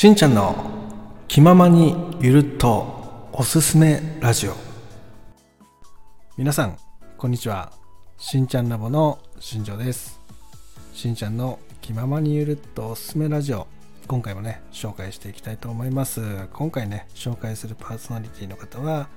しんちゃんの気ままにゆるっとおすすめラジオ。皆さんこんにちは。しんちゃんラボの新庄です。しんちゃんの気ままにゆるっとおすすめラジオ。今回もね紹介していきたいと思います。今回ね紹介するパーソナリティの方は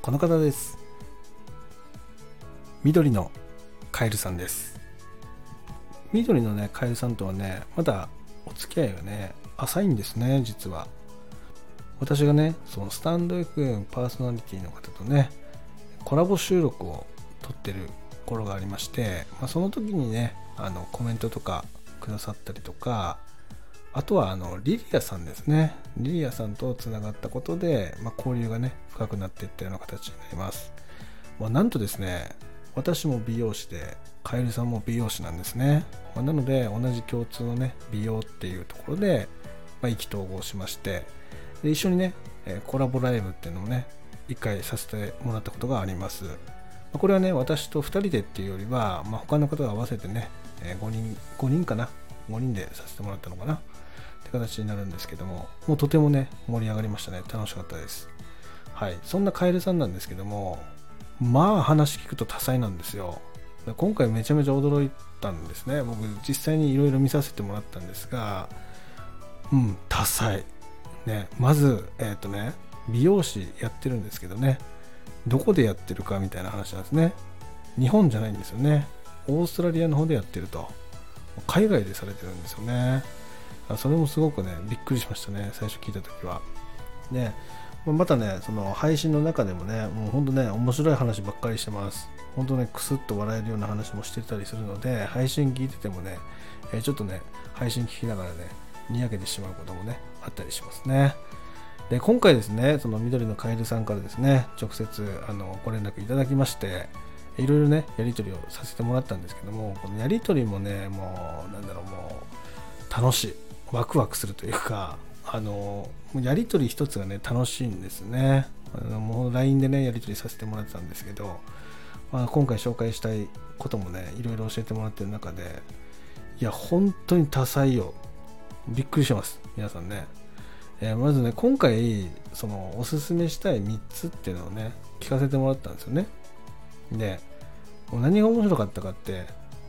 この方です。緑のカエルさんです。緑のねカエルさんとはねまだお付き合いがね浅いんですね実は。私がねそのスタンド FM パーソナリティの方とねコラボ収録を撮ってる頃がありまして、まあ、その時にねあのコメントとかくださったりとかあとはあのリリアさんですね。リリアさんとつながったことで、まあ、交流がね深くなっていったような形になります、まあ、なんとですね私も美容師でカエルさんも美容師なんですね、まあ、なので同じ共通のね美容っていうところでまあ、意気投合しましてで一緒にね、コラボライブっていうのをね一回させてもらったことがあります。これはね私と2人でっていうよりは、まあ、他の方が合わせてね、5人5人かな？5人でさせてもらったのかな？って形になるんですけどももうとてもね盛り上がりましたね。楽しかったです。はい。そんなカエルさんなんですけどもまあ話聞くと多彩なんですよ。今回めちゃめちゃ驚いたんですね。僕実際にいろいろ見させてもらったんですがうん多彩。ねまずえっ、ー、とね美容師やってるんですけどね。どこでやってるかみたいな話なんですね。日本じゃないんですよね。オーストラリアの方でやってると。海外でされてるんですよね。それもすごくねびっくりしましたね。最初聞いた時は。ねまたねその配信の中でもねもうほんとね面白い話ばっかりしてます。本当ねクスッと笑えるような話もしてたりするので配信聞いててもね、えちょっとね配信聞きながらねにやけてしまうこともねあったりしますね。で今回ですねその緑のカエルさんからですね直接あのご連絡いただきましていろいろねやり取りをさせてもらったんですけどもこのやり取りもねもうなんだろうもう楽しいワクワクするというかあのやり取り一つがね楽しいんですね。あのもう LINE でねやり取りさせてもらってたんですけど、まあ、今回紹介したいこともねいろいろ教えてもらってる中でいや本当に多彩よ。びっくりします。皆さんね。えー、まずね、今回、その、おすすめしたい3つっていうのをね、聞かせてもらったんですよね。で、何が面白かったかって、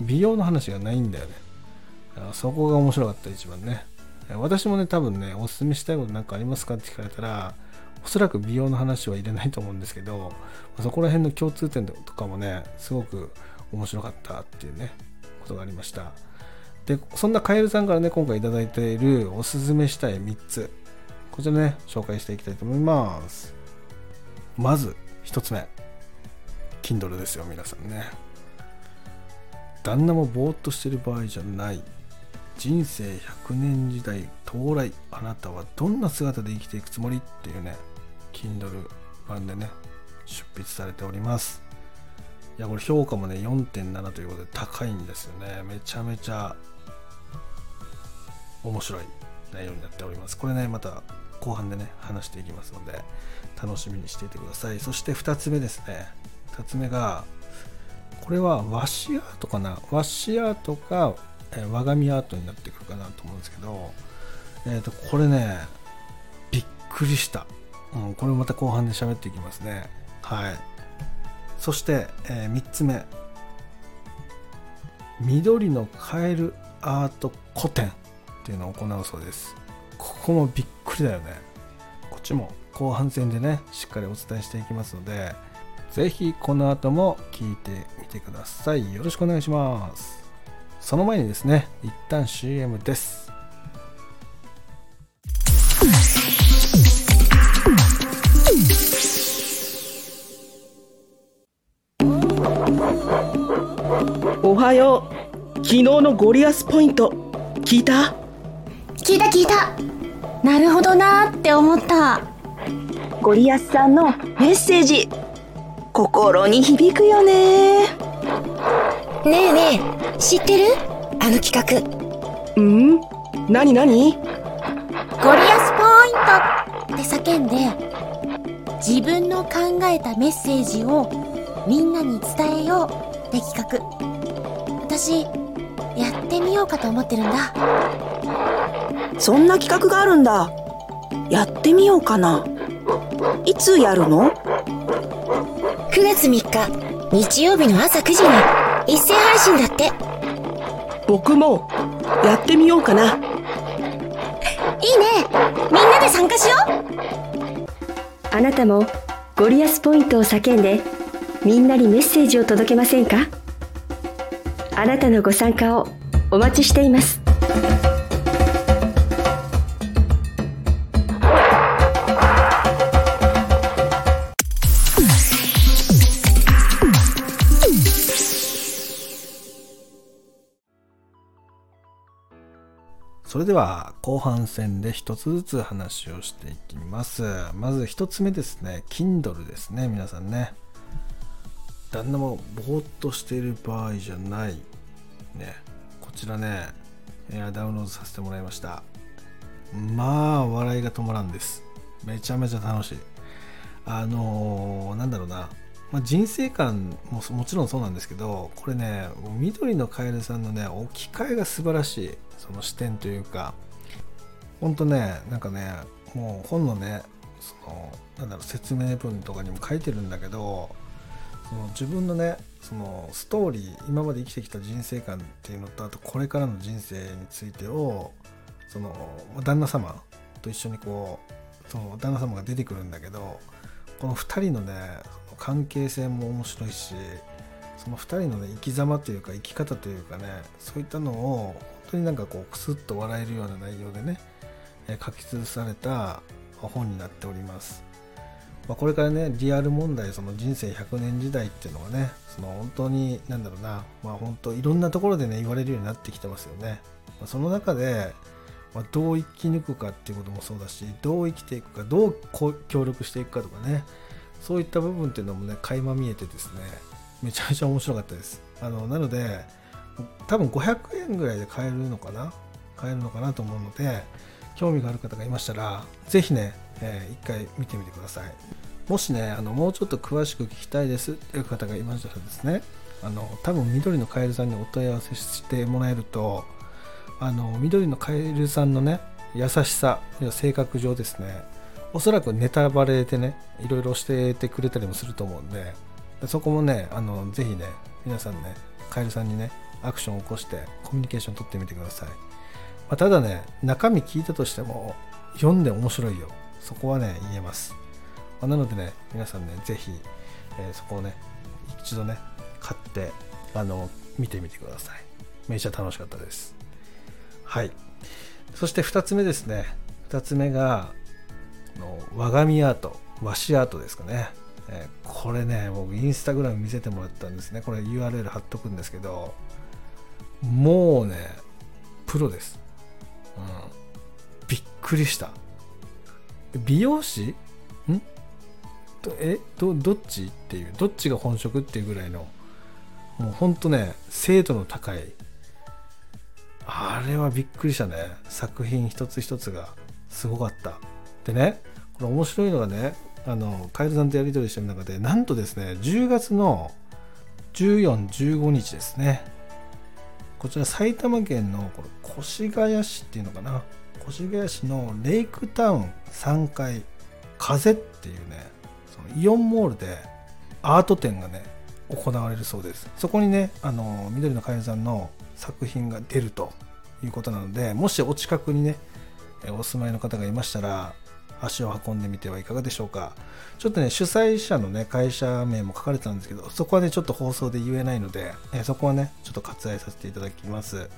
美容の話がないんだよね。そこが面白かった一番ね。私もね、多分ね、おすすめしたいことなんかありますかって聞かれたら、おそらく美容の話は入れないと思うんですけど、そこら辺の共通点とかもね、すごく面白かったっていうね、ことがありました。でそんなカエルさんからね今回頂いているおすすめしたい3つ。こちらね紹介していきたいと思います。まず1つ目。Kindle ですよ皆さんね。旦那もぼーっとしてる場合じゃない。人生100年時代到来。あなたはどんな姿で生きていくつもりっていうね Kindle 版でね出筆されております。いやこれ評価もね4.7ということで高いんですよね。めちゃめちゃ面白い内容になっております。これね、また後半でね、話していきますので、楽しみにしていてください。そして2つ目ですね。2つ目が、これは和紙アートかな？和紙アートか、え、和紙アートになってくるかなと思うんですけど、えっ、ー、と、これね、びっくりした。うん、これまた後半で喋っていきますね。はい。そして、えー、3つ目。緑のカエルアート古典。っていうのを行うそうです。ここもびっくりだよね。こっちも。後半戦でねしっかりお伝えしていきますので是非この後も聞いてみてください。よろしくお願いします。その前にですね一旦 CM です。おはよう。昨日のゴリアスポイント聞いた？聞いた聞いた。なるほどなって思った。ゴリアスさんのメッセージ。心に響くよね。ねえねえ知ってる？あの企画。うん？何何？ゴリアスポイントって叫んで自分の考えたメッセージをみんなに伝えようって企画。私やってみようかと思ってるんだそんな企画があるんだ。やってみようかな。いつやるの ?9 月3日、日曜日の朝9時に一斉配信だって。僕もやってみようかな。いいね。みんなで参加しよう。あなたもゴリアスポイントを叫んでみんなにメッセージを届けませんか？あなたのご参加をお待ちしています。それでは後半戦で一つずつ話をしていきます。まず一つ目ですね、Kindle ですね、皆さんね。旦那もぼーっとしている場合じゃない。ね、こちらね、ダウンロードさせてもらいました。まあ、笑いが止まらんです。めちゃめちゃ楽しい。あのー、なんだろうな、まあ、人生観ももちろんそうなんですけどこれね緑のカエルさんのね置き換えが素晴らしいその視点というかほんとねなんかねもう本のねそのなんだろう説明文とかにも書いてるんだけどその自分のねそのストーリー今まで生きてきた人生観っていうのとあとこれからの人生についてをその旦那様と一緒にこうその旦那様が出てくるんだけどこの2人のね関係性も面白いしその2人のね生き様というか生き方というかねそういったのを本当になんかこうクスッと笑えるような内容でね書き綴された本になっております。まあ、これからねリアル問題その人生100年時代っていうのはねその本当に何だろうなまあ本当いろんなところでね言われるようになってきてますよね。まあ、その中で、まあ、どう生き抜くかっていうこともそうだしどう生きていくかどう協力していくかとかねそういった部分っていうのもね垣間見えてですねめちゃめちゃ面白かったです。あのなので多分500円ぐらいで買えるのかな？買えるのかなと思うので興味がある方がいましたら是非ね、えー、一回見てみてください。もしねあのもうちょっと詳しく聞きたいですっていう方がいましたらですねあの多分緑のカエルさんにお問い合わせしてもらえるとあの緑のカエルさんのね優しさ性格上ですねおそらくネタバレでね、いろいろしててくれたりもすると思うんで、そこもね、あのぜひね、皆さんね、カエルさんにね、アクションを起こしてコミュニケーション取ってみてください。まあ、ただね、中身聞いたとしても、読んで面白いよ。そこはね、言えます。まあ、なのでね、皆さんね、ぜひ、えー、そこをね、一度ね、買って、あの、見てみてください。めちゃ楽しかったです。はい。そして2つ目ですね。2つ目が、の和紙アート和紙アートですかね、えー、これね僕インスタグラム見せてもらったんですね。これ URL 貼っとくんですけどもうねプロです、うん、びっくりした。美容師？ん？え？どどっちっていうどっちが本職っていうぐらいのもうほんとね精度の高い。あれはびっくりしたね。作品一つ一つがすごかった。でね、これ面白いのがね、あの、カエルさんとやり取りしてる中で、なんとですね、10月の14、15日ですね、こちら埼玉県のこれ越谷市っていうのかな、越谷市のレイクタウン3階、風っていうね、そのイオンモールでアート展がね、行われるそうです。そこにね、あの、緑のカエルさんの作品が出るということなので、もしお近くにね、お住まいの方がいましたら、足を運んでみてはいかがでしょうか。ちょっとね、主催者のね、会社名も書かれてたんですけど、そこはね、ちょっと放送で言えないので、え、そこはね、ちょっと割愛させていただきます。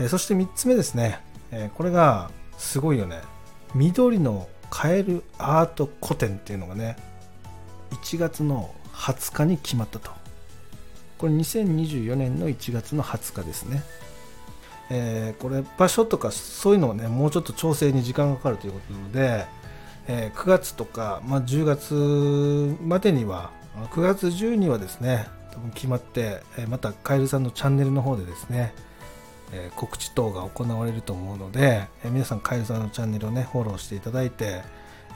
え、そして3つ目ですね、え、これがすごいよね。緑のカエルアート古典っていうのがね、1月の20日に決まったと。これ2024年の1月の20日ですね。えー、これ場所とかそういうのをねもうちょっと調整に時間がかかるということなので、えー、9月とか、まあ、10月までには9月中にはですね多分決まって、えー、またカエルさんのチャンネルの方でですね、えー、告知等が行われると思うので、え皆さんカエルさんのチャンネルをねフォローしていただいて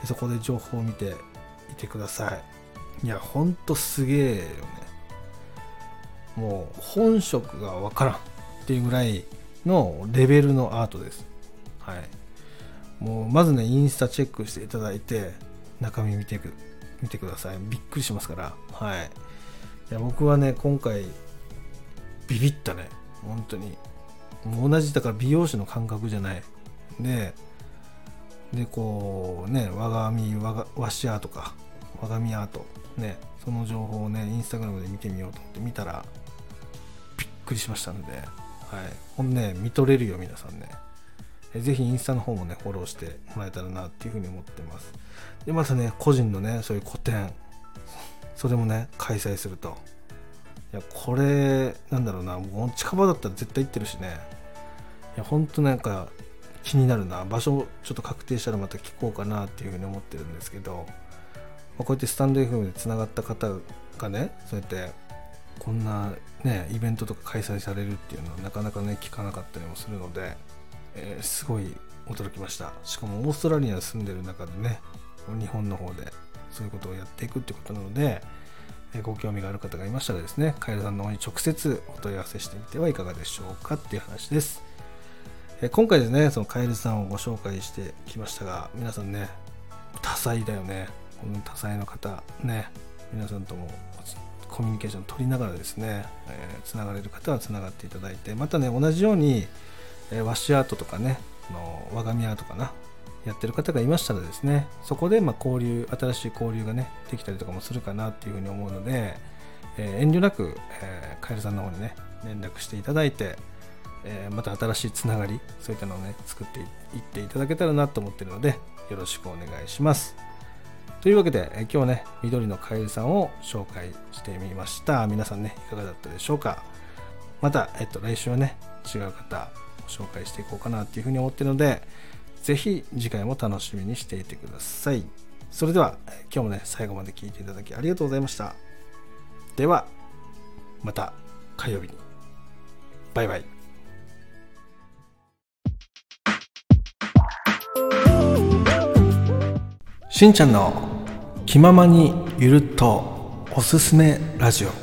そこで情報を見ていてください。いやほんとすげえよね。もう本職がわからんっていうぐらいのレベルのアートです。はい。もうまずねインスタチェックしていただいて中身見てく見てください。びっくりしますから。はい。いや僕はね今回ビビったね。本当に。もう同じだから美容師の感覚じゃない。ででこうね我が身我がわしアーとか。我が身アート。ね。その情報をねインスタグラムで見てみようと思って見たらびっくりしましたので。はい。ほんね見とれるよ皆さんね。ぜひインスタの方もねフォローしてもらえたらなっていうふうに思ってます。でまたね個人のねそういう個展それもね開催すると。いやこれなんだろうなもう近場だったら絶対行ってるしね。いやほんとなんか気になるな。場所ちょっと確定したらまた聞こうかなっていうふうに思ってるんですけど、まあ、こうやってスタンド FM でつながった方がねそうやってこんなねイベントとか開催されるっていうのはなかなかね聞かなかったりもするので、えー、すごい驚きました。しかもオーストラリアに住んでる中でね日本の方でそういうことをやっていくってことなので、えー、ご興味がある方がいましたらですねカエルさんの方に直接お問い合わせしてみてはいかがでしょうかっていう話です。え今回ですねそのカエルさんをご紹介してきましたが皆さんね多彩だよね。この多彩の方ね皆さんともコミュニケーション取りながらですね、えー、つながれる方はつながっていただいてまたね同じように、えー、ワッシュアートとかねの我が身アートかなやってる方がいましたらですねそこでま交流新しい交流がねできたりとかもするかなっていうふうに思うので、えー、遠慮なく、えー、カエルさんの方にね連絡していただいてえー、また新しいつながりそういったのをね作っていっていただけたらなと思ってるのでよろしくお願いします。というわけで、え、今日ね緑のカエルさんを紹介してみました。皆さんねいかがだったでしょうか？また、えっと、来週はね違う方を紹介していこうかなっていうふうに思ってるのでぜひ次回も楽しみにしていてください。それでは今日もね最後まで聞いていただきありがとうございました。ではまた火曜日に。バイバイ。しんちゃんの気ままにゆるっとおすすめラジオ。